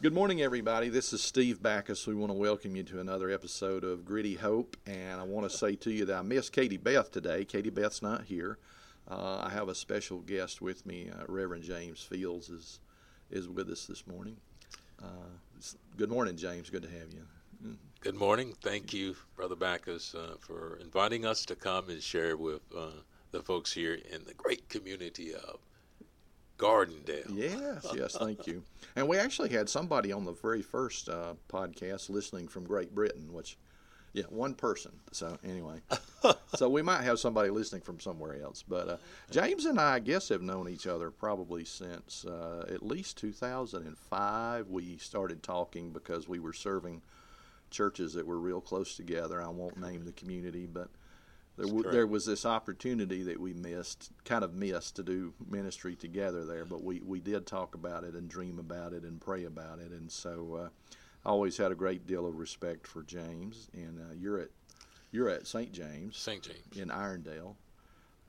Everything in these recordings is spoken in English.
Good morning, everybody. This is Steve Backus. We want to welcome you to another episode of Gritty Hope. And I want to say to you that I miss Katie Beth today. Katie Beth's not here. Uh, I have a special guest with me. Uh, Reverend James Fields is is with us this morning. Uh, good morning, James. Good to have you. Good morning. Thank you, Brother Backus, uh, for inviting us to come and share with uh, the folks here in the great community of Gardendale. Yes, yes, thank you. And we actually had somebody on the very first uh, podcast listening from Great Britain, which, yeah, one person. So anyway, so we might have somebody listening from somewhere else. But uh, James and I, I guess, have known each other probably since uh, at least 2005. We started talking because we were serving churches that were real close together. I won't name the community, but there, w- there was this opportunity that we missed, kind of missed, to do ministry together there. But we, we did talk about it and dream about it and pray about it. And so uh, I always had a great deal of respect for James. And uh, you're at you're at St. James, St. James in Irondale,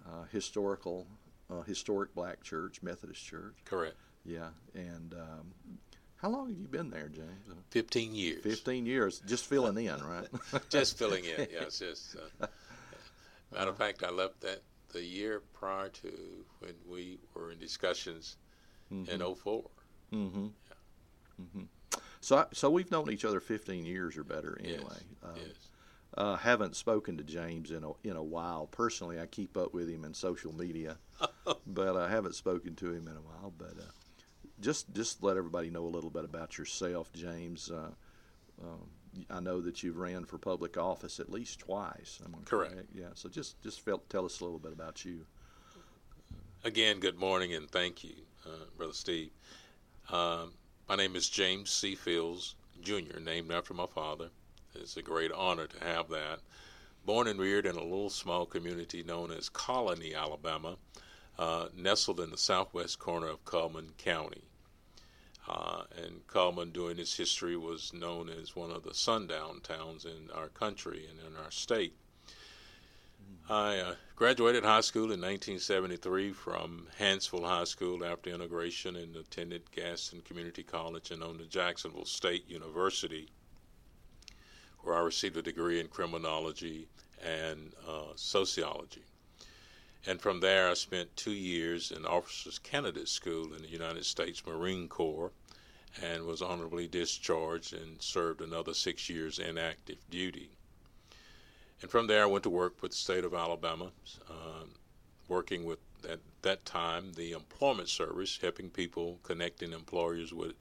uh, historical uh, historic black church, Methodist church. Correct. Yeah, and um, how long have you been there, James? 15 years. 15 years, just filling in, right? just filling in, yes. Just, uh, Matter of fact, I left that the year prior to when we were in discussions mm-hmm. in 04. Mm-hmm. Yeah. Mm-hmm. So, so we've known each other 15 years or better anyway. Yes. Um, yes. Uh, haven't spoken to James in a in a while. Personally, I keep up with him in social media, but I haven't spoken to him in a while. But uh, just just let everybody know a little bit about yourself, James. Uh, um, I know that you've ran for public office at least twice. Correct? correct? Yeah. So just just felt, tell us a little bit about you. Again, good morning and thank you, uh, Brother Steve. Um, my name is James C. Fields Jr., named after my father. It's a great honor to have that. Born and reared in a little small community known as Colony, Alabama, uh, nestled in the southwest corner of Cullman County. Uh, and Cullman, during its history, was known as one of the sundown towns in our country and in our state. I uh, graduated high school in 1973 from Hanceville High School after integration and attended Gadsden State Community College and on to Jacksonville State University, where I received a degree in criminology and uh, sociology. And from there, I spent two years in Officers Candidate School in the United States Marine Corps and was honorably discharged and served another six years in active duty. And from there, I went to work with the state of Alabama, um, working with at that time the Employment Service, helping people connecting employers with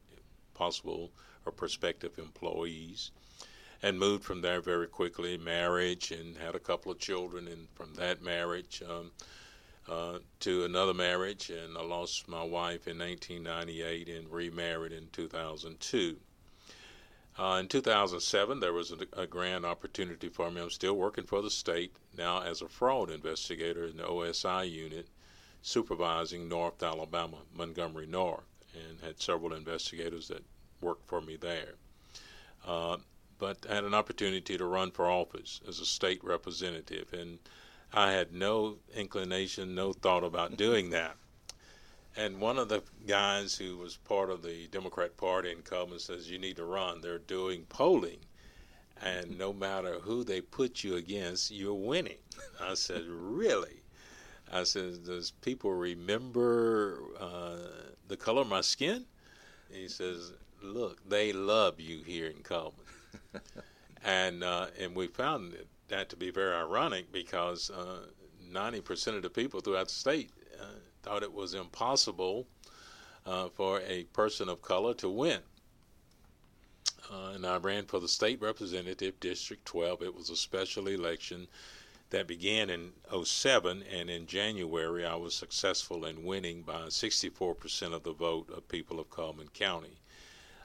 possible or prospective employees and moved from there very quickly. Marriage and had a couple of children, and from that marriage um, uh, to another marriage, and I lost my wife in 1998 and remarried in 2002. Uh, in 2007, there was a, a, grand opportunity for me. I'm still working for the state now as a fraud investigator in the OSI unit, supervising North Alabama, Montgomery North, and had several investigators that worked for me there. Uh, but had an opportunity to run for office as a state representative, and I had no inclination, no thought about doing that. And one of the guys who was part of the Democrat Party in Cullman says, You need to run. They're doing polling. And no matter who they put you against, you're winning. I said, Really? I said, Does people remember uh, the color of my skin? He says, Look, they love you here in Cullman. and uh, and we found that to be very ironic because uh, 90% of the people throughout the state uh, thought it was impossible uh, for a person of color to win. Uh, and I ran for the state representative, District 12. It was a special election that began in 07, and in January I was successful in winning by 64% of the vote of people of Cullman County.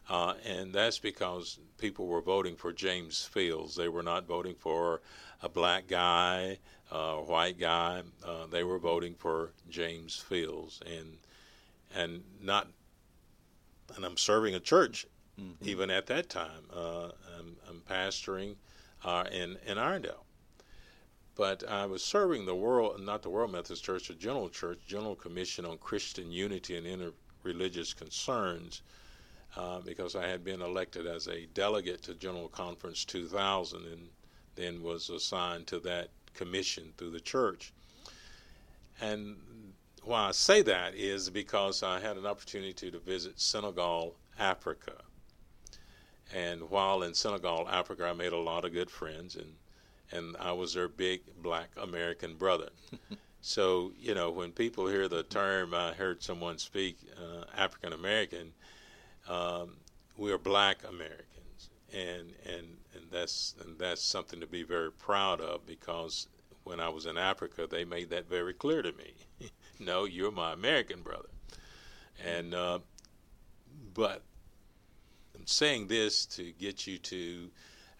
Uh, and that's because people were voting for James Fields. They were not voting for a black guy, uh, a white guy. Uh, they were voting for James Fields, and and not. And I'm serving a church, mm-hmm. even at that time. Uh, I'm, I'm, pastoring uh, in in Irondale, but I was serving the world, not the World Methodist Church, the General Church, General Commission on Christian Unity and Interreligious Concerns uh, because I had been elected as a delegate to General Conference 2000 and then was assigned to that commission through the church. And why I say that is because I had an opportunity to visit Senegal, Africa. And while in Senegal, Africa, I made a lot of good friends, and, and I was their big black American brother. so, you know, when people hear the term, I heard someone speak uh, African American, um, we are black Americans. And, and, and, that's, and that's something to be very proud of because when I was in Africa, they made that very clear to me. no, you're my American brother. And, uh, but I'm saying this to get you to,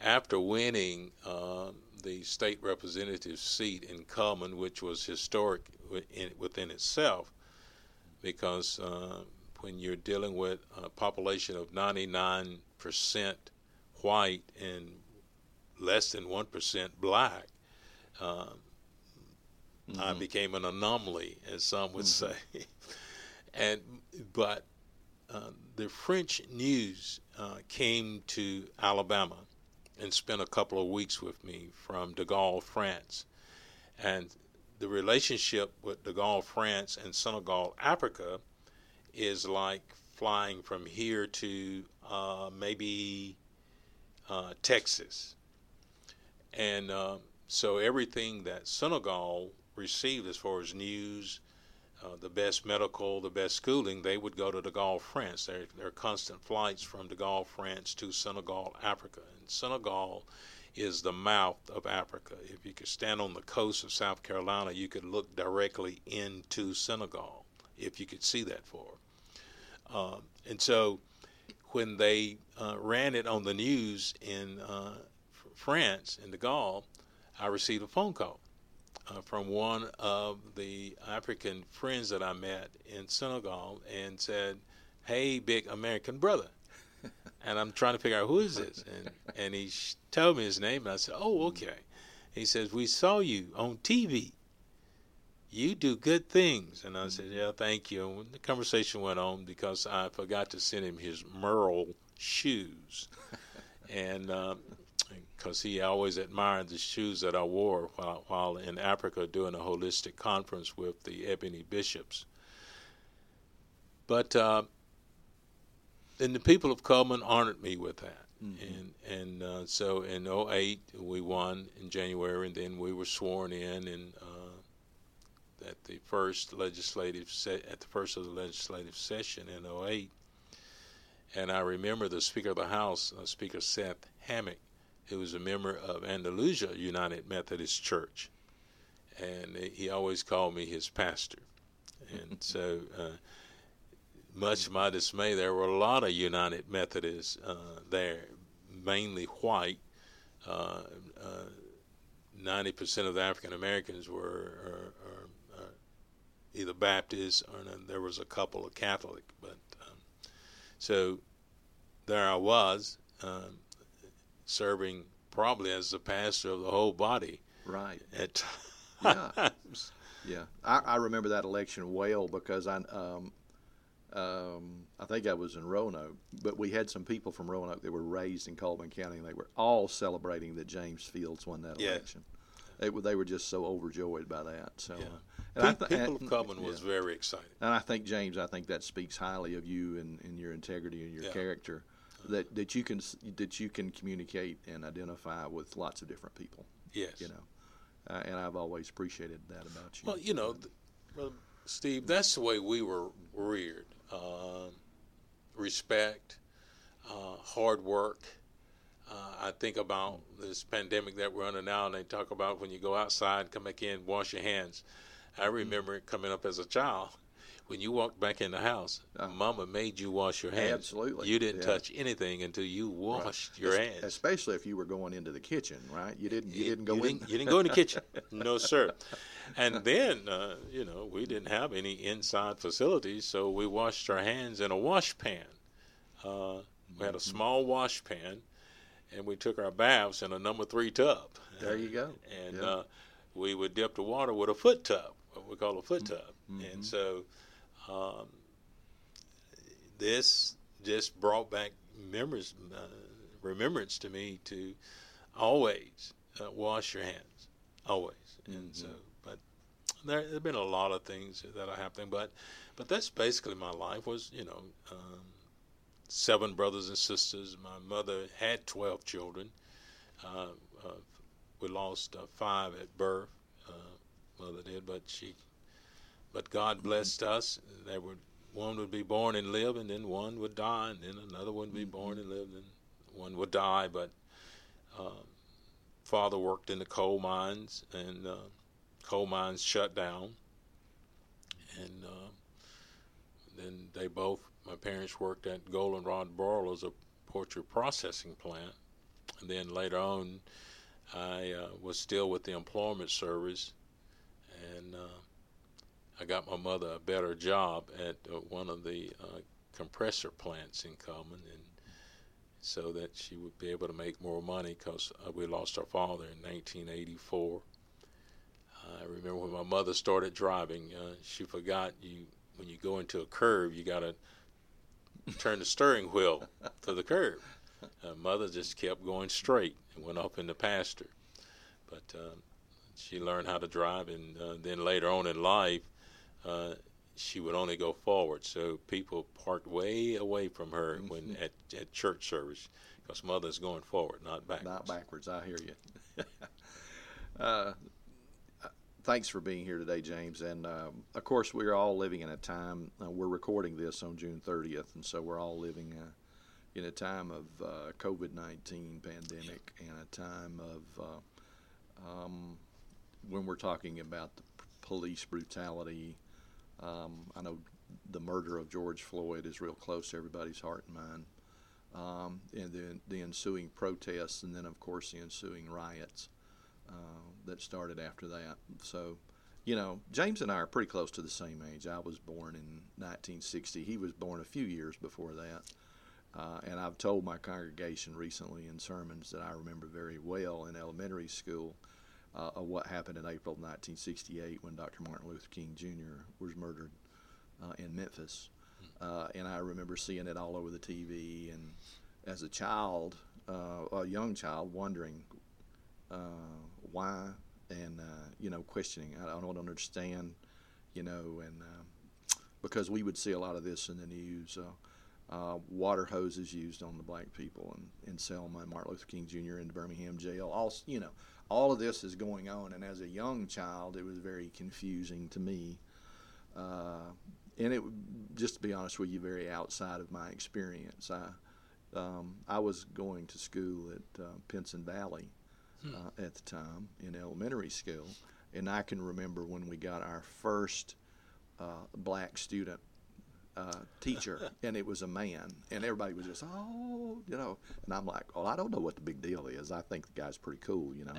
after winning uh, the state representative seat in Cullman, which was historic within, within itself, because uh, when you're dealing with a population of 99% white and less than 1% black, uh, mm-hmm. I became an anomaly, as some would mm-hmm. say. and but uh, the French news uh, came to Alabama and spent a couple of weeks with me from De Gaulle, France, and the relationship with De Gaulle, France, and Senegal, Africa, is like flying from here to uh, maybe uh, Texas, and uh, so everything that Senegal received as far as news, uh, the best medical, the best schooling, they would go to De Gaulle, France. There, there are constant flights from De Gaulle, France to Senegal, Africa. And Senegal is the mouth of Africa. If you could stand on the coast of South Carolina, you could look directly into Senegal, if you could see that far. Um, and so when they uh, ran it on the news in uh, France, in De Gaulle, I received a phone call uh, from one of the African friends that I met in Senegal and said, "Hey, big American brother." and I'm trying to figure out who is this, and and he told me his name, and I said, "Oh, okay." He says, "We saw you on TV. You do good things," and I said, "Yeah, thank you." And the conversation went on because I forgot to send him his Merle shoes, and uh, because he always admired the shoes that I wore while, while in Africa doing a holistic conference with the Ebony Bishops. But uh, and the people of Cullman honored me with that. Mm-hmm. And and uh, so in 08 we won in January, and then we were sworn in in uh, at the first legislative se- at the first of the legislative session in 08. And I remember the Speaker of the House, uh, Speaker Seth Hammett, who was a member of Andalusia United Methodist Church, and he always called me his pastor. And so, uh, much to my dismay, there were a lot of United Methodists uh, there, mainly white. Uh, uh, ninety percent of the African Americans were are either Baptist or there was a couple of Catholic. But um, so there I was. Um, serving probably as the pastor of the whole body. Right. At yeah. yeah. I, I, remember that election well because I um, um, I think I was in Roanoke, but we had some people from Roanoke that were raised in Cullman County, and they were all celebrating that James Fields won that yeah. election. They were they were just so overjoyed by that. So, yeah. Uh, and Pe- th- people Cullman yeah. was very excited. And I think James, I think that speaks highly of you and, and your integrity and your character that, that you can that you can communicate and identify with lots of different people. Yes, you know, uh, and I've always appreciated that about you. Well, you know, Steve, that's the way we were reared. Uh, respect, uh, hard work. Uh, I think about this pandemic that we're under now, and they talk about when you go outside, come back in, wash your hands. I remember coming up as a child when you walked back in the house, uh, Mama made you wash your hands. Absolutely. You didn't yeah. touch anything until you washed right. your hands. Especially if you were going into the kitchen, right? You didn't. You didn't go you in. Didn't, you didn't go in the kitchen. No, sir. And then, uh, you know, we didn't have any inside facilities, so we washed our hands in a wash pan. Uh, we had a mm-hmm. small wash pan, and we took our baths in a number three tub. There you go. and yeah. uh, we would dip the water with a foot tub, what we call a foot tub. Mm-hmm. And so um, this just brought back memories, uh, remembrance to me to always uh, wash your hands, always. Mm-hmm. And so, but there have been a lot of things that are happening, but but that's basically my life. Was you know. Um, seven brothers and sisters. My mother had 12 children. Uh, uh, we lost uh, five at birth. Uh, mother did, but she, but God blessed us. There were one would be born and live, and then one would die, and then another one would be born and live, and one would die. But uh, father worked in the coal mines, and uh, coal mines shut down, and then they both my parents worked at Goldenrod Broilers, a poultry processing plant. And then later on, I uh, was still with the employment service, and uh, I got my mother a better job at uh, one of the uh, compressor plants in Cullman, and so that she would be able to make more money because uh, we lost our father in 1984. I remember when my mother started driving, uh, she forgot you when you go into a curve, you got to turned the steering wheel to the curb. Uh, mother just kept going straight and went up in the pasture. But uh, she learned how to drive, and uh, then later on in life, uh, she would only go forward. So people parked way away from her mm-hmm. when at, at church service because mother's going forward, not backwards. Not backwards. I hear you. Thanks for being here today, James. And um, of course, we're all living in a time. Uh, we're recording this on June 30th, and so we're all living uh, in a time of uh, COVID 19 pandemic and a time of uh, um, when we're talking about the p- police brutality. Um, I know the murder of George Floyd is real close to everybody's heart and mind. Um, and then the ensuing protests, and then, of course, the ensuing riots. Uh, that started after that. So, you know, James and I are pretty close to the same age. I was born in 1960. He was born a few years before that. Uh, and I've told my congregation recently in sermons that I remember very well in elementary school uh, of what happened in April 1968 when Dr. Martin Luther King Jr. was murdered uh, in Memphis. Uh, and I remember seeing it all over the TV. And as a child, uh, a young child, wondering why and uh, you know questioning. I, don't understand, you know, and um, because we would see a lot of this in the news. Uh, water hoses used on the black people in, in Selma and Martin Luther King Jr. in Birmingham jail. All you know, all of this is going on, and as a young child, it was very confusing to me. Uh, and it, just to be honest with you, very outside of my experience. I, um, I was going to school at uh, Pinson Valley, hmm. uh, at the time in elementary school, and I can remember when we got our first uh, black student uh, teacher, and it was a man, and everybody was just, oh, you know, and I'm like, well, I don't know what the big deal is. I think the guy's pretty cool, you know,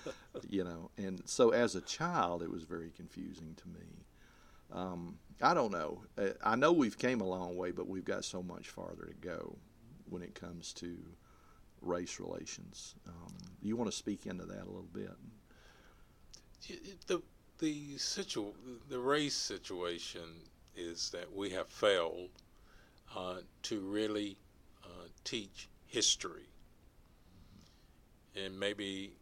you know, and so as a child, it was very confusing to me. Um, I don't know. Uh, I know we've came a long way, but we've got so much farther to go when it comes to race relations. Um, you want to speak into that a little bit? The the situ the race situation is that we have failed uh, to really uh, teach history, and maybe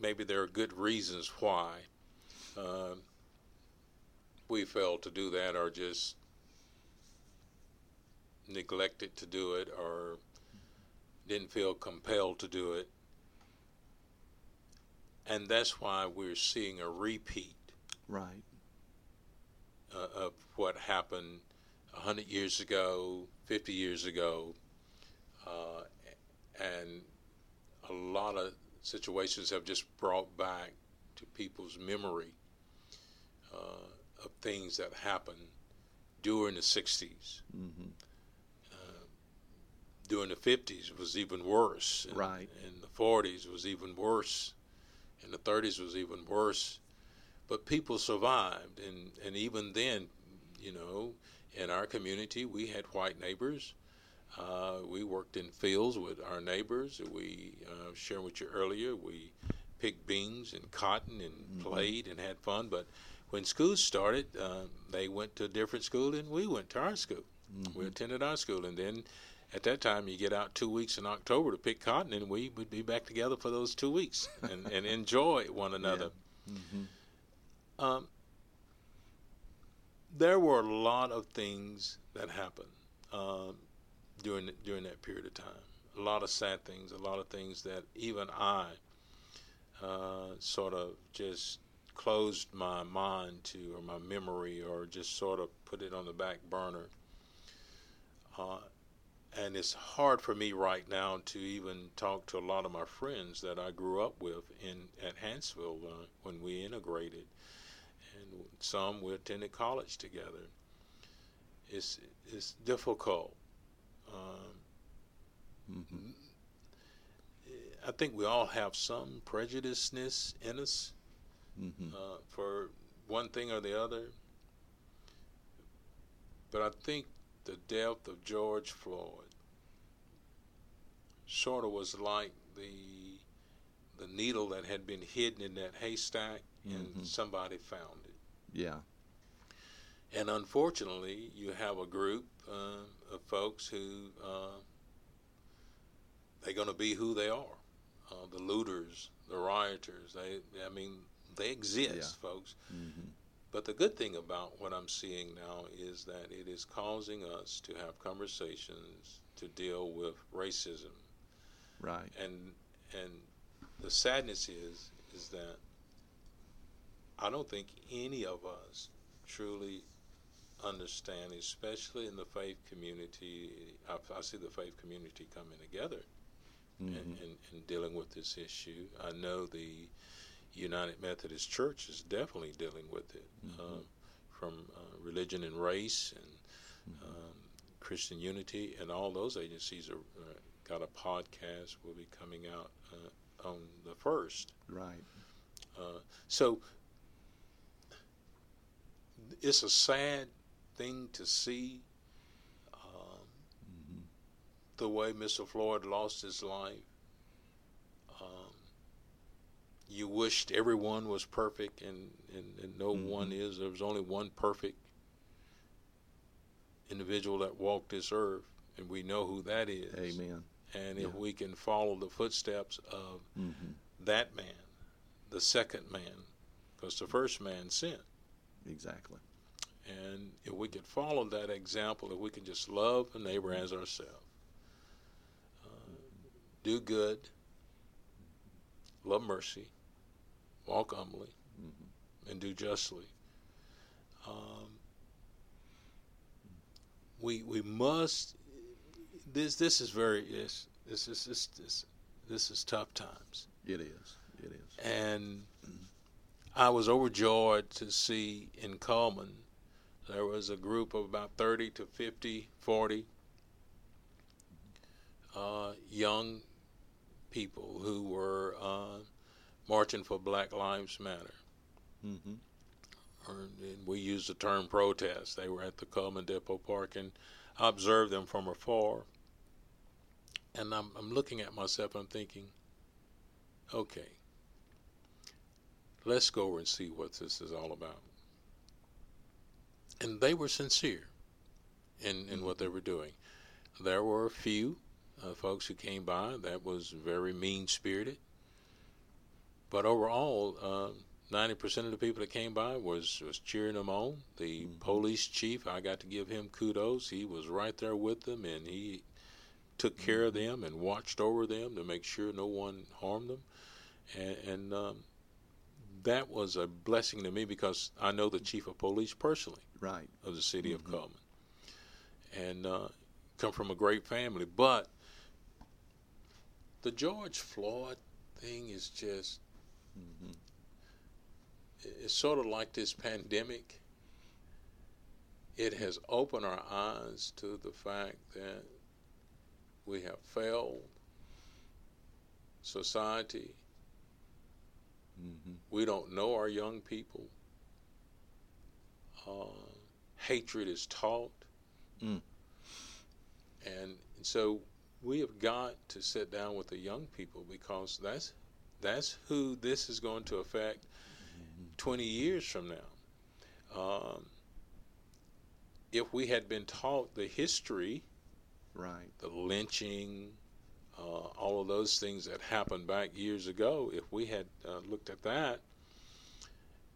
maybe there are good reasons why uh, we failed to do that, or just neglected to do it, or didn't feel compelled to do it. And that's why we're seeing a repeat. Right. Uh, of what happened 100 years ago, 50 years ago. Uh, and a lot of situations have just brought back to people's memory uh, of things that happened during the 60s. Mm-hmm during the 50s was even worse. And, right. In the 40s was even worse. In the 30s was even worse. But people survived. And, and even then, you know, in our community, we had white neighbors. Uh, we worked in fields with our neighbors. We, uh, sharing with you earlier, we picked beans and cotton and mm-hmm. played and had fun. But when schools started, uh, they went to a different school and we went to our school. We attended our school, and then at that time you get out two weeks in October to pick cotton, and we would be back together for those two weeks and, and enjoy one another. Mm-hmm. Um, there were a lot of things that happened um, during during that period of time. A lot of sad things, a lot of things that even I uh, sort of just closed my mind to, or my memory, or just sort of put it on the back burner. Uh, and it's hard for me right now to even talk to a lot of my friends that I grew up with in at Hanceville uh, when we integrated, and some we attended college together. It's it's difficult. Um, Mm-hmm. I think we all have some prejudiceness in us Mm-hmm. uh, for one thing or the other. But I think the death of George Floyd sort of was like the the needle that had been hidden in that haystack, and Mhm. somebody found it. Yeah. And unfortunately, you have a group uh, of folks who uh, they're going to be who they are. Uh, the looters, the rioters. They, I mean, they exist, folks. Mm-hmm. But the good thing about what I'm seeing now is that it is causing us to have conversations to deal with racism, Right. and and the sadness is is that I don't think any of us truly understand, especially in the faith community. I, I see the faith community coming together Mm-hmm. and, and, and dealing with this issue. I know the United Methodist Church is definitely dealing with it, Mhm. um, from uh, religion and race and Mm-hmm. um, Christian Unity, and all those agencies are uh, got a podcast will be coming out uh, on the first. Right. Uh, so it's a sad thing to see um, Mm-hmm. the way Mr. Floyd lost his life. Um, you wished everyone was perfect, and, and, and no Mhm. one is. There was only one perfect individual that walked this earth, and we know who that is. Amen. And Yeah. if we can follow the footsteps of Mm-hmm. that man, the second man, because the first man sinned. Exactly. And if we could follow that example, if we can just love a neighbor as ourselves, uh, do good, love mercy, walk humbly, Mm-hmm. and do justly. Um, we we must. This this is very this this is this this, this is tough times. It is. It is. and I was overjoyed to see in Cullman there was a group of about 30 to 50, 40 uh, young people who were uh, marching for Black Lives Matter. Mm-hmm. Or, we use the term protest. They were at the Cullman Depot Park, and I observed them from afar. And I'm, I'm looking at myself, I'm thinking, okay, let's go over and see what this is all about. And they were sincere in, in what they were doing. There were a few uh, folks who came by that was very mean spirited. But overall, um, ninety percent of the people that came by was was cheering them on. The Mhm. police chief, I got to give him kudos. He was right there with them, and he took care of them and watched over them to make sure no one harmed them. And, and um, that was a blessing to me because I know the chief of police personally Right. of the city of Mhm. Cullman, and uh, come from a great family. But the George Floyd thing is just Mm-hmm. it's sort of like this pandemic. It has opened our eyes to the fact that we have failed society. Mm-hmm. We don't know our young people. Uh, hatred is taught. Mm. And so we have got to sit down with the young people because that's that's who this is going to affect 20 years from now. Um, if we had been taught the history, right, the lynching, uh, all of those things that happened back years ago, if we had uh, looked at that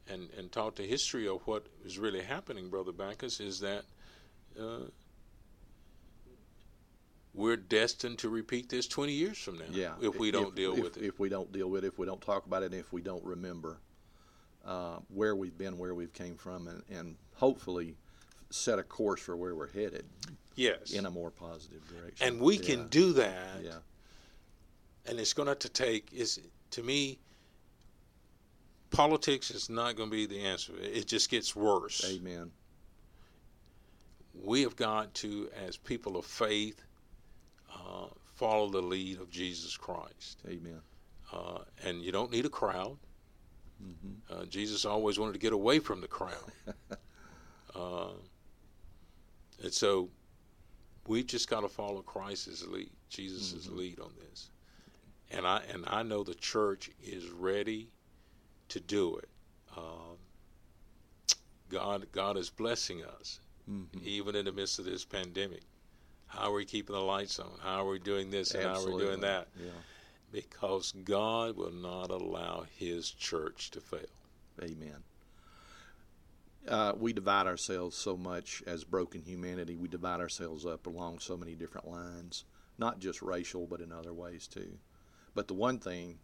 and and taught the history of what is really happening, Brother Backus, is that uh, we're destined to repeat this 20 years from now. Yeah. If we don't deal if, with it. If we don't deal with it, if we don't talk about it, if we don't remember uh, where we've been, where we've came from, and, and hopefully set a course for where we're headed yes. in a more positive direction. And we Yeah. can do that. Yeah. And it's going to have to take, is to me, politics is not going to be the answer. It just gets worse. Amen. we have got to, as people of faith, uh, follow the lead of Jesus Christ. Amen. Uh, and you don't need a crowd. hmm Uh, Jesus always wanted to get away from the crowd. uh, and so we just got to follow Christ's lead, Jesus' Mhm. lead on this. And I and I know the church is ready to do it. Um, God God is blessing us hmm even in the midst of this pandemic. How are we keeping the lights on? How are we doing this and how are we doing that? Yeah. Because God will not allow His church to fail. Amen. Uh, we divide ourselves so much as broken humanity. We divide ourselves up along so many different lines, not just racial, but in other ways too. But the one thing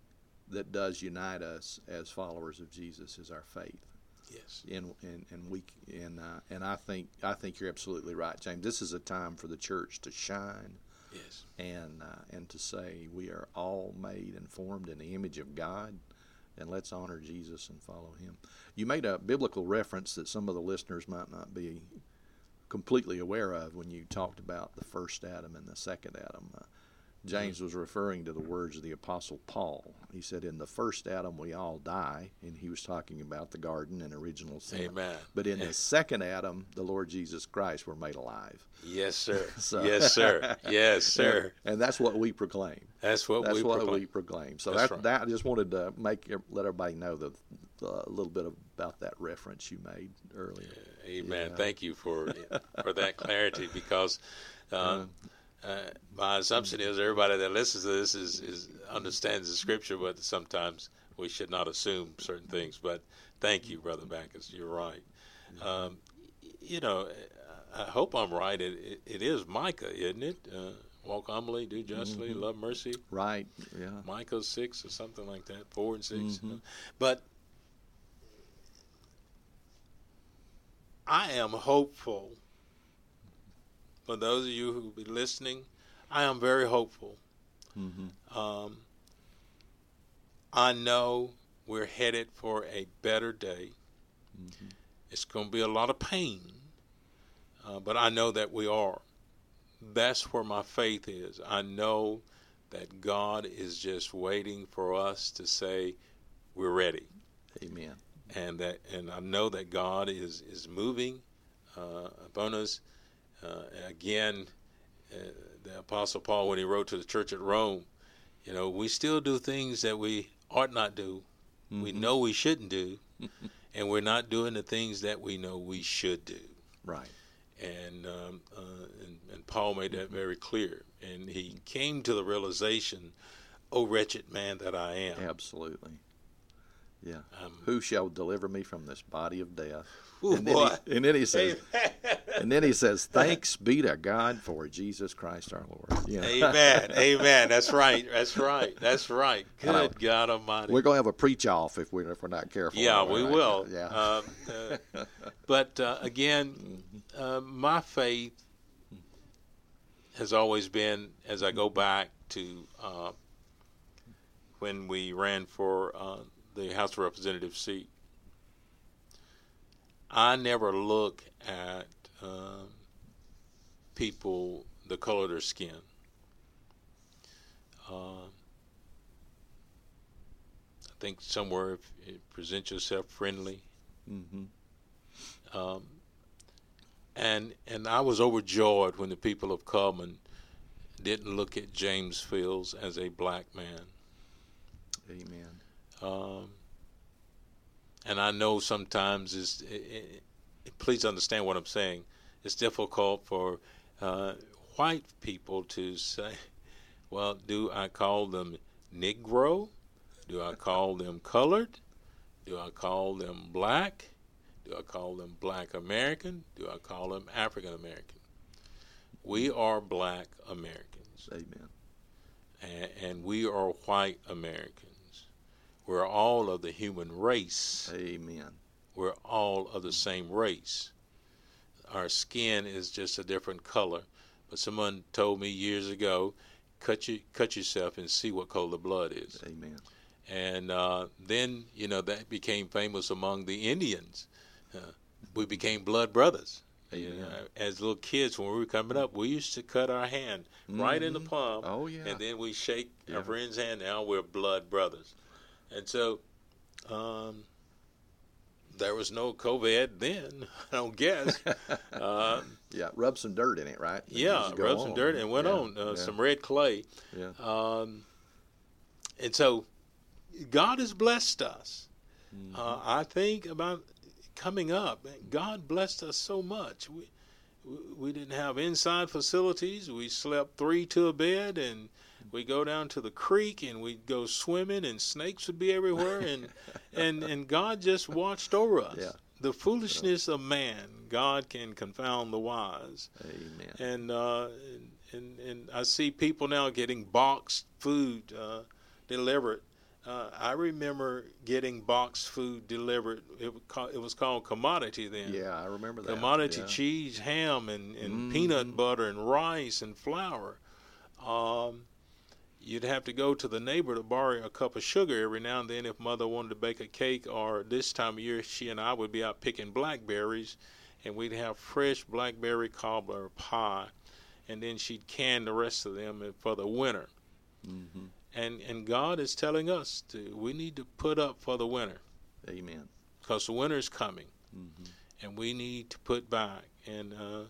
that does unite us as followers of Jesus is our faith. Yes. And and and we and uh, and I think I think you're absolutely right, James. This is a time for the church to shine Yes. and uh, and to say we are all made and formed in the image of God, and let's honor Jesus and follow Him. You made a biblical reference that some of the listeners might not be completely aware of when you talked about the first Adam and the second Adam. Uh, James was referring to the words of the Apostle Paul. He said, "In the first Adam we all die," and he was talking about the garden and original sin. Amen. But in the second Adam, the Lord Jesus Christ, were made alive. Yes, sir. So- yes, sir. Yes, sir. And that's what we proclaim. That's what That's we what proclaim. we proclaim. So That's that right. that I just wanted to make let everybody know uh, a little bit about that reference you made earlier. Amen. Yeah. Thank you for for that clarity because uh, uh, my assumption is everybody that listens to this is, is understands the scripture, but sometimes we should not assume certain things. But thank you, brother Backus. You're right. Um, you know, I hope I'm right. It, it, it is Micah, isn't it? Uh, Walk humbly, do justly, Mm-hmm. love mercy. Right? Yeah. Micah six or something like that, four and 6 Mhm. But I am hopeful. For those of you who will be listening, I am very hopeful. hmm Um, I know we're headed for a better day. hmm It's going to be a lot of pain, uh, but I know that we are. That's where my faith is. I know that God is just waiting for us to say we're ready, Amen. and that and I know that God is is moving uh, upon us. Uh, again, uh, the Apostle Paul, when he wrote to the church at Rome, you know, we still do things that we ought not do. We Mhm. know we shouldn't do, and we're not doing the things that we know we should do. Right. And, um, uh, and and Paul made that very clear. And he came to the realization, "O wretched man that I am." Absolutely. Yeah. Um, Who shall deliver me from this body of death? Ooh, and, then boy. he, and then he says, and then he says, "Thanks be to God for Jesus Christ our Lord." You know? Amen. Amen. That's right. That's right. That's right. Good God Almighty. We're gonna have a preach off if we're if we're not careful. yeah, we right. will. Yeah. Um, uh, but uh, again, uh, my faith has always been, as I go back to uh, when we ran for uh, the House of Representatives seat, I never look at um, people the color of their skin. Uh, I think somewhere if you present yourself friendly, hmm um, and and I was overjoyed when the people of Cullman didn't look at James Fields as a black man. Amen. Um, and I know sometimes is. It, it, please understand what I'm saying. it's difficult for uh, white people to say, well, do I call them Negro? Do I call them colored? Do I call them black? Do I call them black American? Do I call them African American? We are black Americans. Amen. And, and we are white Americans. We're all of the human race. Amen. We're all of the same race. Our skin is just a different color. But someone told me years ago, cut you cut yourself and see what color the blood is. Amen. And uh, then you know that became famous among the Indians. Uh, we became blood brothers. You know, as little kids, when we were coming up, we used to cut our hand right in the palm. Oh yeah. And then we shake Yeah. our friend's hand. Now we're blood brothers. And so, um, there was no COVID then. I don't guess. uh, yeah. Rub some dirt in it, right? And yeah, rubbed some on. dirt and went Yeah, on uh, yeah, some red clay. Yeah. Um, and so, God has blessed us. Mm-hmm. Uh, I think about coming up. God blessed us so much. We we- we didn't have inside facilities. We slept three to a bed, and we go down to the creek and we'd go swimming, and snakes would be everywhere, and and and God just watched over us. Yeah. The foolishness of man, God can confound the wise Amen. and uh, and, and I see people now getting boxed food uh, delivered. Uh, I remember getting boxed food delivered. It was called, it was called commodity then. Yeah, I remember that. Commodity yeah. cheese, ham, and, and Mhm. peanut butter, and rice and flour. Um, you'd have to go to the neighbor to borrow a cup of sugar every now and then if mother wanted to bake a cake. Or this time of year, she and I would be out picking blackberries, and we'd have fresh blackberry cobbler pie, and then she'd can the rest of them for the winter. hmm And and God is telling us to we need to put up for the winter Amen. because the winter is coming hmm and we need to put back. And uh,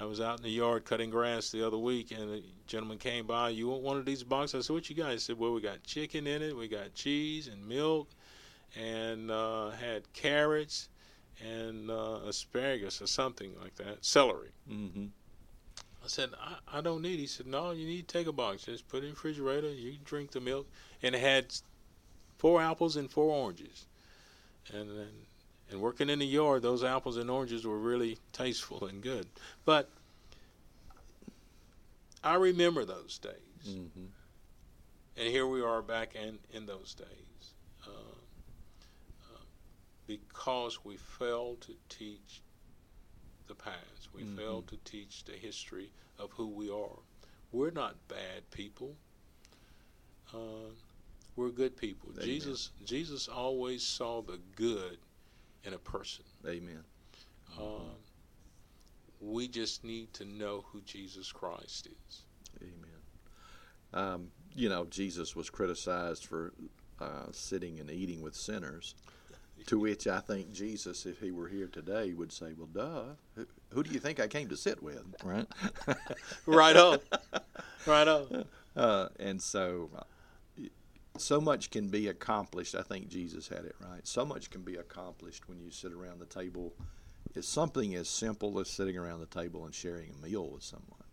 I was out in the yard cutting grass the other week, and a gentleman came by. You want one of these boxes? I said, "What you got?" He said, "Well, we got chicken in it, we got cheese and milk, and uh, had carrots and uh, asparagus or something like that, celery." hmm I said, I, I don't need. He said, No, you need to take a box. Just put it in the refrigerator. You can drink the milk. And it had four apples and four oranges. And and, and working in the yard, those apples and oranges were really tasteful and good. But I remember those days. hmm And here we are back in, in those days. Uh, uh, because we failed to teach the past, we Mhm. failed to teach the history of who we are. We're not bad people. Uh, we're good people. Amen. Jesus Jesus always saw the good in a person. Amen. Uh, we just need to know who Jesus Christ is. Amen. Um, you know, Jesus was criticized for uh, sitting and eating with sinners. To which I think Jesus, if he were here today, would say, "Well, duh. Who, who do you think I came to sit with?" Right. Right on. right on. Uh, and so, so much can be accomplished. I think Jesus had it right. So much can be accomplished when you sit around the table. It's something as simple as sitting around the table and sharing a meal with someone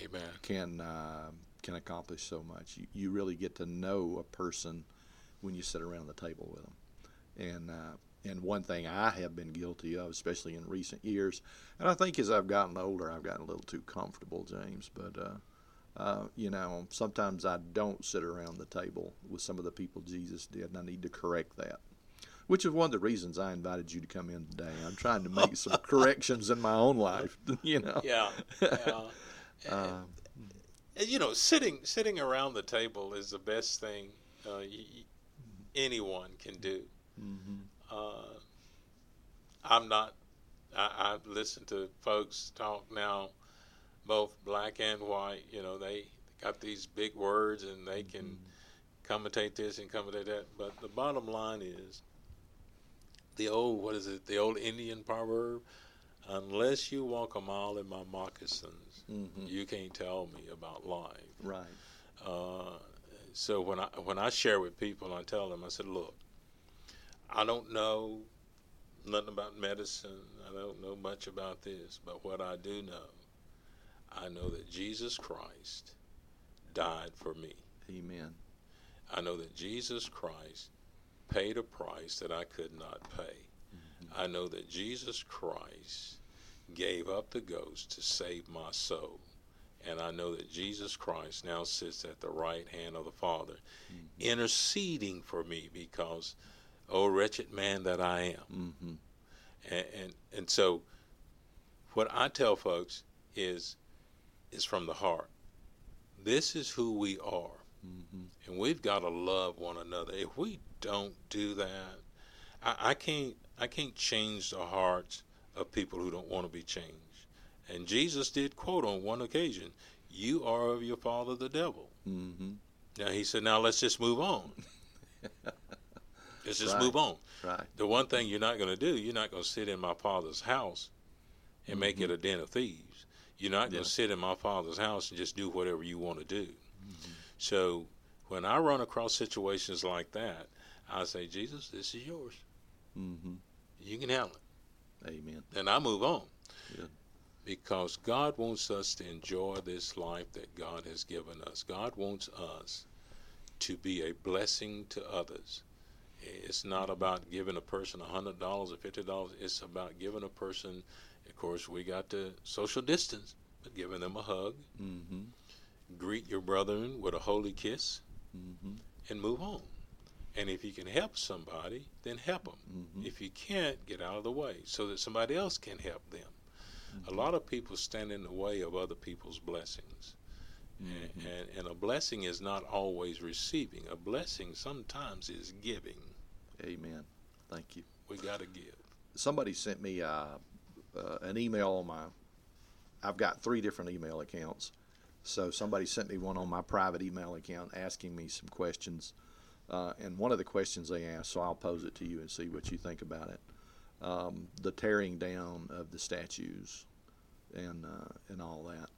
Amen. can uh, can accomplish so much. You, you really get to know a person when you sit around the table with them. And uh, and one thing I have been guilty of, especially in recent years, and I think as I've gotten older, I've gotten a little too comfortable, James. But uh, uh, you know, sometimes I don't sit around the table with some of the people Jesus did, and I need to correct that. Which is one of the reasons I invited you to come in today. I'm trying to make some corrections in my own life. You know. Yeah. yeah. Uh, And, you know, sitting sitting around the table is the best thing uh, y- anyone can do. mhm. Uh, I'm not. I, I've listened to folks talk now, both black and white. You know, they got these big words and they can commentate this and commentate that. But the bottom line is the old what is it? The old Indian proverb: "Unless you walk a mile in my moccasins, Mhm. you can't tell me about life." Right. Uh, so when I when I share with people, I tell them, I said, look, I don't know nothing about medicine. I don't know much about this, but what I do know, I know that Jesus Christ died for me. Amen. I know that Jesus Christ paid a price that I could not pay. Mm-hmm. I know that Jesus Christ gave up the ghost to save my soul. And I know that Jesus Christ now sits at the right hand of the Father, mm-hmm. interceding for me because, oh, wretched man that I am. Mm-hmm. And, and, and so, what I tell folks is, is from the heart. This is who we are. Mm-hmm. And we've got to love one another. If we don't do that, I, I can't I can't change the hearts of people who don't want to be changed. And Jesus did quote on one occasion, "You are of your father the devil." Mm-hmm. Now he said, "Now let's just move on. let's just right. move on." Right. The one thing you're not going to do, you're not going to sit in my father's house and mm-hmm. make it a den of thieves. You're not going to sit in my father's house and just do whatever you want to do. Mm-hmm. So when I run across situations like that, I say, Jesus, this is yours. Mm-hmm. You can handle it. Amen. And I move on. Yeah. Because God wants us to enjoy this life that God has given us. God wants us to be a blessing to others. It's not about giving a person a $100 or $50. It's about giving a person, of course, we got to social distance, but giving them a hug, mm-hmm. greet your brethren with a holy kiss, mm-hmm. and move on. And if you can help somebody, then help them. Mm-hmm. If you can't, get out of the way so that somebody else can help them. Mm-hmm. A lot of people stand in the way of other people's blessings. Mm-hmm. And, and, a blessing is not always receiving. A blessing sometimes is giving. Amen. Thank you. We got to give. Somebody sent me uh, uh, an email on my. I've got three different email accounts. So somebody sent me one on my private email account asking me some questions uh, and one of the questions they asked, so I'll pose it to you and see what you think about it. Um, the tearing down of the statues and uh, and all that.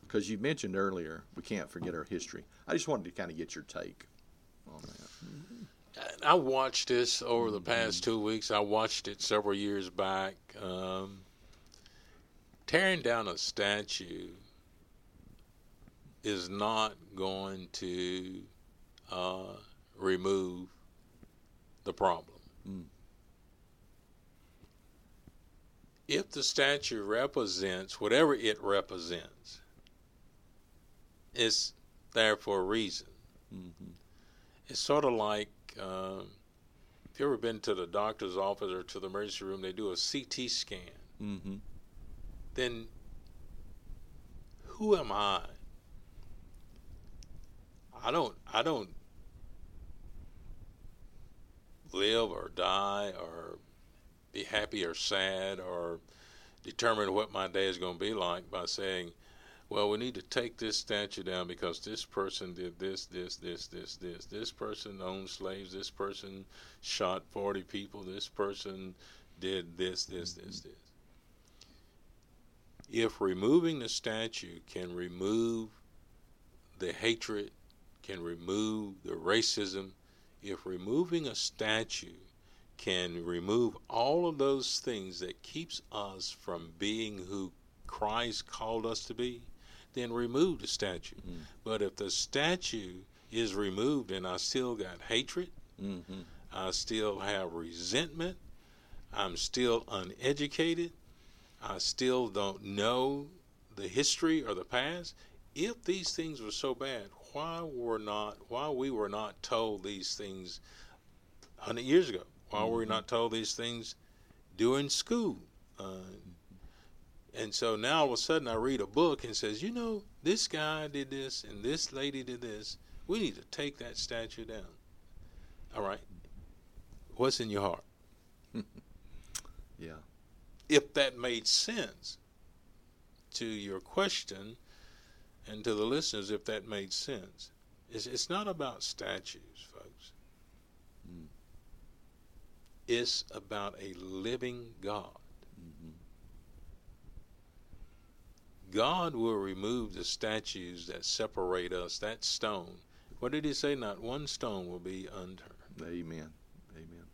Because you mentioned earlier, we can't forget our history. I just wanted to kind of get your take on that. I watched this over the past two weeks. I watched it several years back. Um, tearing down a statue is not going to uh, remove the problem. Mm. If the statue represents whatever it represents, it's there for a reason. Mm-hmm. It's sort of like um, if you ever been to the doctor's office or to the emergency room, they do a CT scan. Mm-hmm. Then who am I I don't I don't live or die or be happy or sad or determine what my day is going to be like by saying, well, we need to take this statue down because this person did this, this, this, this, this. This person owned slaves. This person shot 40 people. This person did this, this, this, this. If removing the statue can remove the hatred can remove the racism, if removing a statue can remove all of those things that keeps us from being who Christ called us to be, then remove the statue. Mm. But if the statue is removed and I still got hatred, mm-hmm. I still have resentment, I'm still uneducated, I still don't know the history or the past, if these things were so bad, why were not why we were not told these things hundred years ago? Why mm-hmm. were we mm-hmm. not told these things during school? Uh, and so now all of a sudden I read a book and says, you know, this guy did this and this lady did this. We need to take that statue down. All right. What's in your heart? yeah. If that made sense to your question, and to the listeners if that made sense. It's, it's not about statues, folks. Mm. It's about a living God. Mm-hmm. God will remove the statues that separate us, that stone. What did he say? Not one stone will be unturned. Amen. Amen.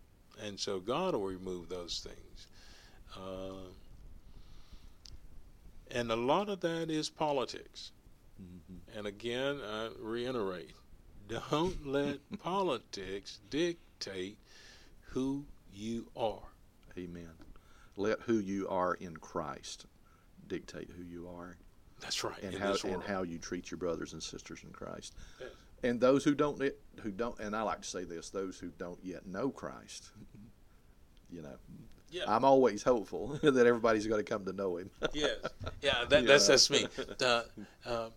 and so God will remove those things. Uh, and a lot of that is politics. Mm-hmm. And again, I reiterate don't let politics dictate who you are. Amen. Let who you are in Christ dictate who you are That's right. and how and how you treat your brothers and sisters in Christ. Yes. And those who don't who don't and I like to say this, those who don't yet know Christ. You know, Yeah. I'm always hopeful that everybody's going to come to know him. yes. Yeah, that, that's know. that's me. Uh, um,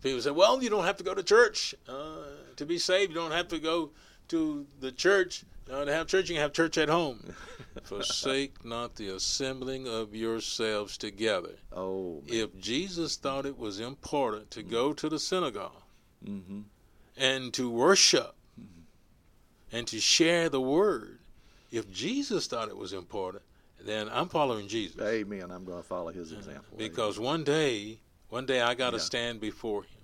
people say, "Well, you don't have to go to church uh, to be saved. You don't have to go to the church uh, to have church. You can have church at home." Forsake not the assembling of yourselves together. oh, If Jesus thought it was important to go to the synagogue mm-hmm. and to worship and to share the word, if Jesus thought it was important, then I'm following Jesus. Amen. I'm going to follow his example. Because one day, one day I got to Yeah. stand before him.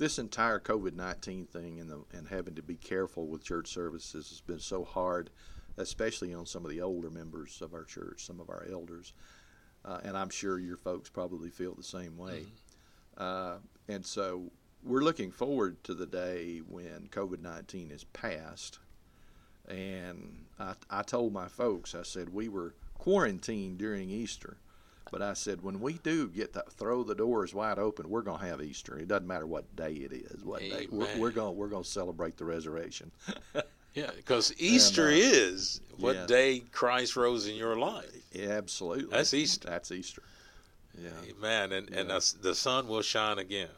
This entire COVID nineteen thing and the, and having to be careful with church services has been so hard, especially on some of the older members of our church, some of our elders, uh, and I'm sure your folks probably feel the same way. Uh, and so we're looking forward to the day when COVID nineteen is past. And I, I told my folks, I said we were quarantined during Easter. But I said, when we do get to throw the doors wide open, we're going to have Easter. It doesn't matter what day it is. What day we're, Amen. we're going we're going to celebrate the resurrection. Yeah, because Easter uh, is what yeah. day Christ rose in your life. Yeah, absolutely. That's Easter. That's Easter. Yeah. Amen. And and the, the sun will shine again.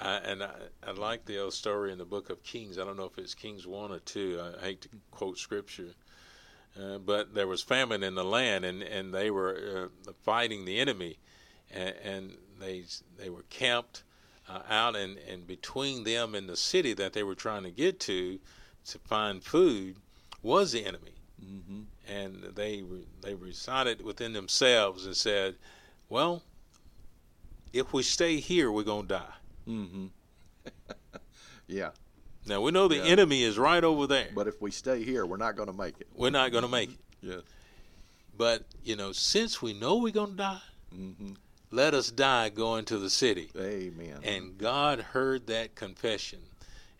I, and I, I like the old story in the book of Kings. I don't know if it's Kings 1 or 2. I hate to quote scripture. Uh, but there was famine in the land, and, and they were uh, fighting the enemy. And, and they they were camped uh, out, and, and between them and the city that they were trying to get to to find food was the enemy. hmm and they re- they recited within themselves and said, "Well, if we stay here, we're gonna die." hmm yeah. Now we know the Yeah. enemy is right over there. But if we stay here, we're not going to make it. we're not gonna make it. Yeah. But you know, since we know we're gonna die, hmm let us die going to the city. Amen. And God heard that confession.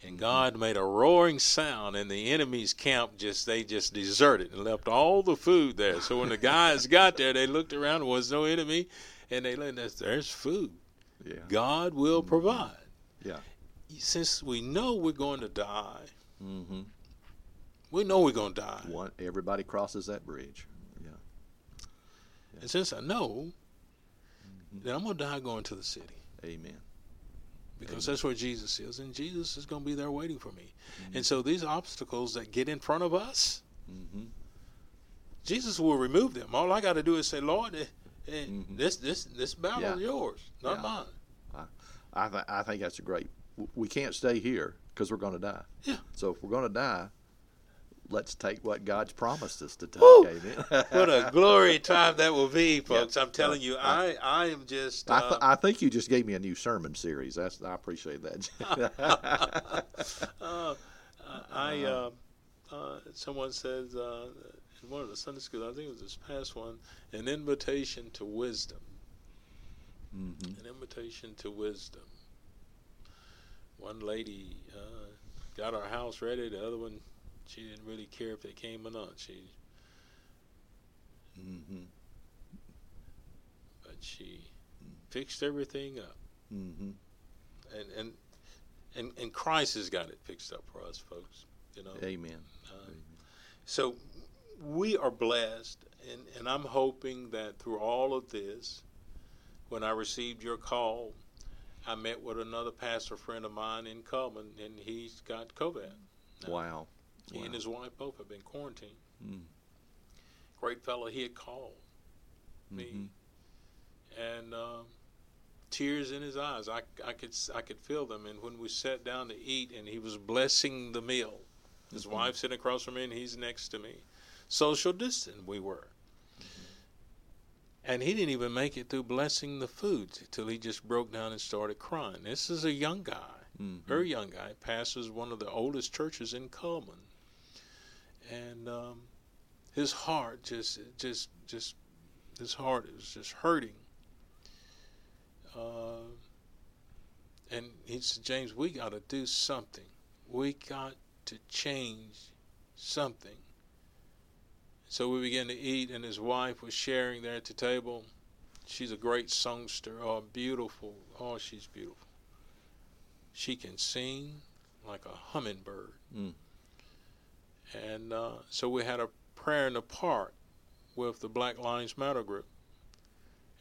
And God made a roaring sound, and the enemy's camp just they just deserted and left all the food there. So when the guys got there, they looked around, there was no enemy, and they learned that there's food. yeah. God will provide. Yeah. Since we know we're going to die, hmm we know we're going to die. One, everybody crosses that bridge. Yeah. And since I know, that I'm going to die going to the city. Amen. because that's where Jesus is, and Jesus is going to be there waiting for me. And so these obstacles that get in front of us, hmm Jesus will remove them. All I got to do is say, Lord, eh, eh, Mhm. this this this battle Yeah. is yours, not Yeah. mine. I, th- I think that's a great. We can't stay here because we're going to die. Yeah. So if we're going to die, let's take what God's promised us to take. What a glory time that will be, folks! I'm telling you, I I am just. I, th- I think you just gave me a new sermon series. That's I appreciate that. uh, I uh, uh, someone says uh, in one of the Sunday schools, I think it was this past one, an invitation to wisdom. hmm an invitation to wisdom. One lady uh, got our house ready. The other one, she didn't really care if they came or not. She, hmm but she fixed everything up, hmm and and and and Christ has got it fixed up for us, folks. You know. Amen. Um, so we are blessed, and, and I'm hoping that through all of this, when I received your call, I met with another pastor friend of mine in Cullman, and he's got COVID. Now, Wow. He Wow. and his wife both have been quarantined. Mm. Great fellow. He had called me, Mhm. and um, tears in his eyes. I, I could I could feel them. And when we sat down to eat, and he was blessing the meal, his Mhm. wife sitting across from me, and he's next to me. Social distance we were. And he didn't even make it through blessing the food till he just broke down and started crying. This is a young guy, Mhm. very young guy, pastors one of the oldest churches in Cullman. and um, his heart just just just his heart is just hurting. Uh, and he said, James, we got to do something. We got to change something. So we began to eat, and his wife was sharing there at the table. She's a great songster. Oh, beautiful. Oh, she's beautiful. She can sing like a hummingbird. Mm. And uh, so we had a prayer in the park with the Black Lives Matter group.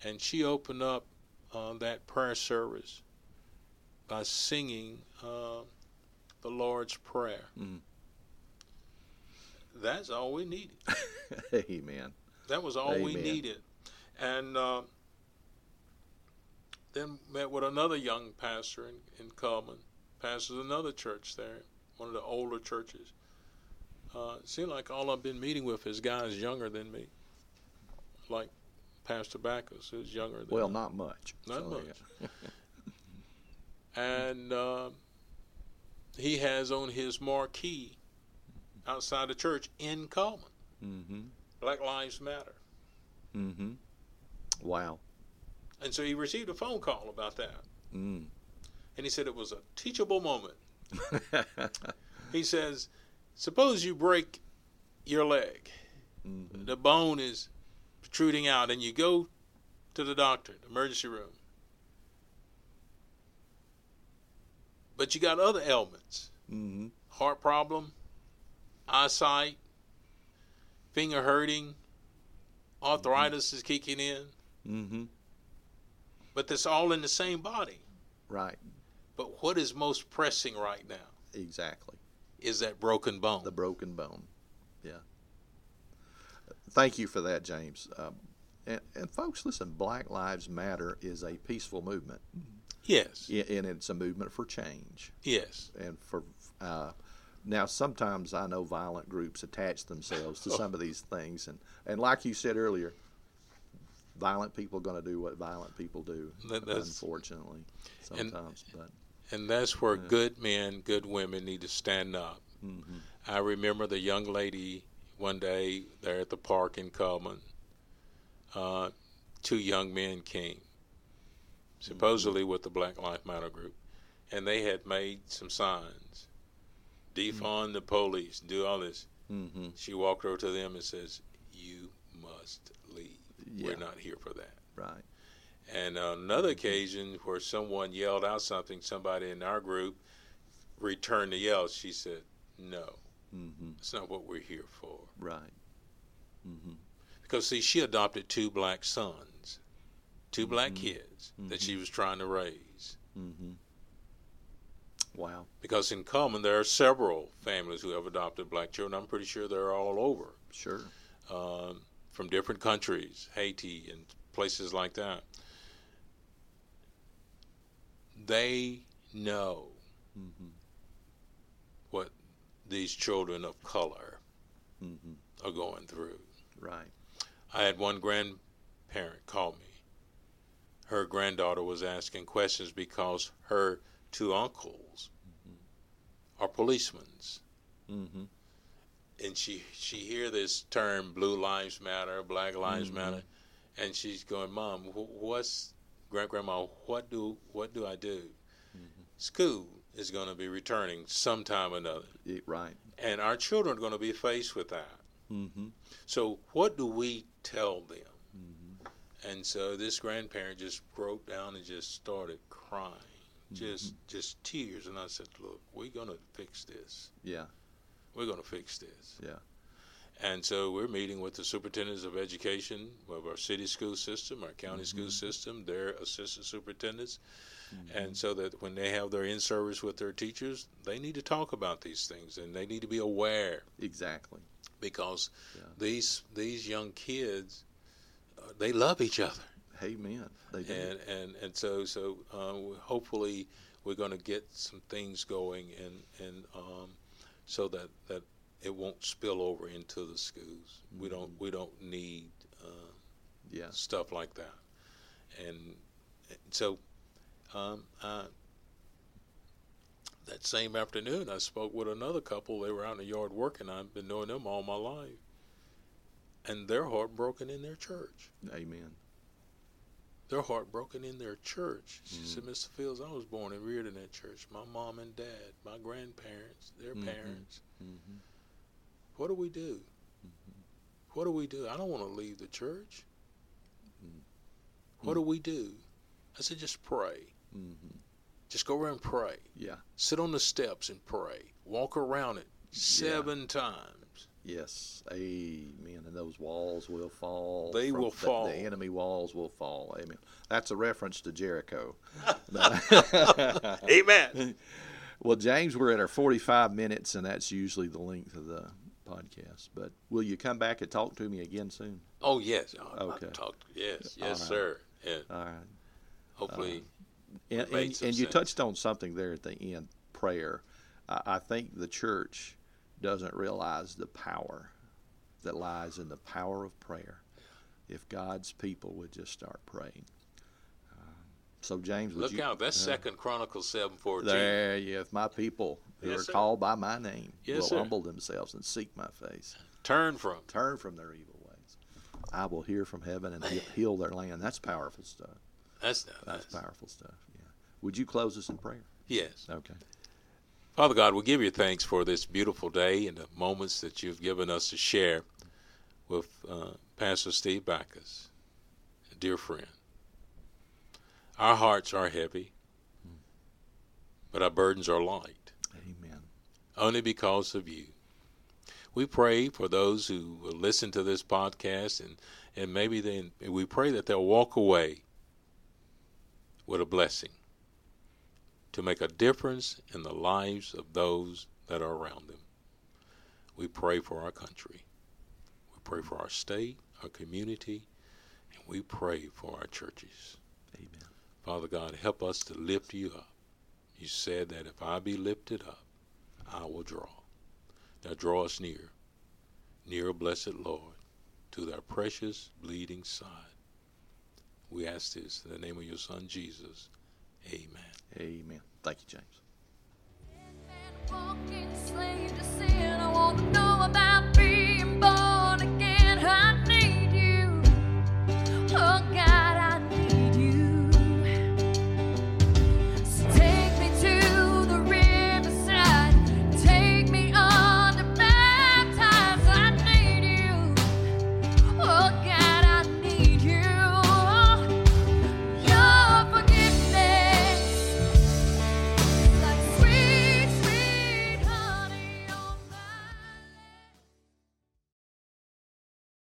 And she opened up uh, that prayer service by singing uh, the Lord's Prayer. Mm. That's all we needed. Amen. That was all we needed. And uh, then met with another young pastor in, in Cullman, pastors another church there, one of the older churches. Uh, it seemed like all I've been meeting with is guys younger than me, like Pastor Backus, who's younger than Well, me. not much. Not So, much. And uh, he has on his marquee outside the church in Cullman, Mm-hmm. Black Lives Matter. Mm-hmm. Wow. And so he received a phone call about that. Mm. And he said it was a teachable moment. He says, Suppose you break your leg, Mhm. the bone is protruding out, and you go to the doctor, the emergency room. But you got other ailments Mhm. heart problem, eyesight, finger hurting, arthritis is kicking in, Mhm. but that's all in the same body. Right. But what is most pressing right now Exactly. is that broken bone. The broken bone. Yeah. Thank you for that, James. Um, and, and folks, listen. Black Lives Matter is a peaceful movement, yes, and it's a movement for change. yes, and for uh, now sometimes I know violent groups attach themselves to some of these things, and and like you said earlier, violent people are going to do what violent people do, That- unfortunately, sometimes. but and that's where good men, good women need to stand up. mhm. I remember the young lady one day there at the park in Cullman. Uh, two young men came, supposedly with the Black Lives Matter group, and they had made some signs, defund the police, do all this. Mhm. She walked over to them and says, "You must leave. Yeah. We're not here for that." right, And on another occasion where someone yelled out something, somebody in our group returned the yell. She said, "No, hmm that's not what we're here for." right, hmm Because see, she adopted two black sons, two black Mhm. kids that she was trying to raise. Wow, Because in Cullman, there are several families who have adopted black children. I'm pretty sure they're all over sure, um, from different countries, Haiti and places like that. They know hmm what these children of color hmm are going through. right, I had one grandparent call me. Her granddaughter was asking questions because her two uncles are policemen, hmm and she she hear this term "Blue Lives Matter," "Black Lives Mhm. Matter," and she's going, "Mom, wh- what's grand grandma? What do what do I do?" School is going to be returning sometime or another, It- right, and our children are going to be faced with that. hmm So, what do we tell them? hmm And so this grandparent just broke down and just started crying, just Mm-hmm. just tears. And I said, "Look, we're gonna fix this. yeah, We're gonna fix this." Yeah. And so we're meeting with the superintendents of education of our city school system, our county school Mm-hmm. system, their assistant superintendents, and so that when they have their in service with their teachers, they need to talk about these things and they need to be aware exactly, because Yeah. these these young kids, uh, they love each other. Amen. They do. and and and so so uh, hopefully we're going to get some things going and and um, so that that it won't spill over into the schools. We don't we don't need uh, yeah, stuff like that, and, so um, that that same afternoon, I spoke with another couple. They were out in the yard working. I've been knowing them all my life. And they're heartbroken in their church. Amen. They're heartbroken in their church. She Mhm. said, Mr. Fields, I was born and reared in that church. My mom and dad, my grandparents, their Mhm. parents. hmm What do we do? Mm-hmm. What do we do? I don't want to leave the church. Mm. What do we do? I said, just pray. hmm Just go around and pray. Yeah. Sit on the steps and pray. Walk around it seven times. Yes. Amen. And those walls will fall. They will the- fall. The enemy walls will fall. Amen. That's a reference to Jericho. Amen. well, James, we're at our 45 minutes, and that's usually the length of the podcast. But will you come back and talk to me again soon? Oh yes. Oh, Okay. I've talked. Yes. Yes, right. sir. All right. hopefully, And, and, and you touched on something there at the end prayer. I, I think the church doesn't realize the power that lies in the power of prayer if God's people would just start praying. Um, so, James, would look you, out. That's uh, Second Chronicles seven fourteen. There, yeah, if my people who Yes, are sir. called by my name Yes, will sir. humble themselves and seek my face, Turn from. turn from their evil ways, I will hear from heaven and he- heal their land. That's powerful stuff. That's That's that's powerful stuff. Yeah. Would you close us in prayer? yes. Okay. Father God, we give you thanks for this beautiful day and the moments that you've given us to share with uh, Pastor Steve Backus, a dear friend. Our hearts are heavy, but our burdens are light, Amen. only because of you. We pray for those who will listen to this podcast, and, and maybe then we pray that they'll walk away with a blessing to make a difference in the lives of those that are around them. We pray for our country. We pray for our state, our community, and we pray for our churches. Amen. Father God, help us to lift you up. You said that if I be lifted up, I will draw. Now draw us near, near, blessed Lord, to thy precious bleeding side. We ask this in the name of your Son Jesus. Amen. Amen. Thank you, James.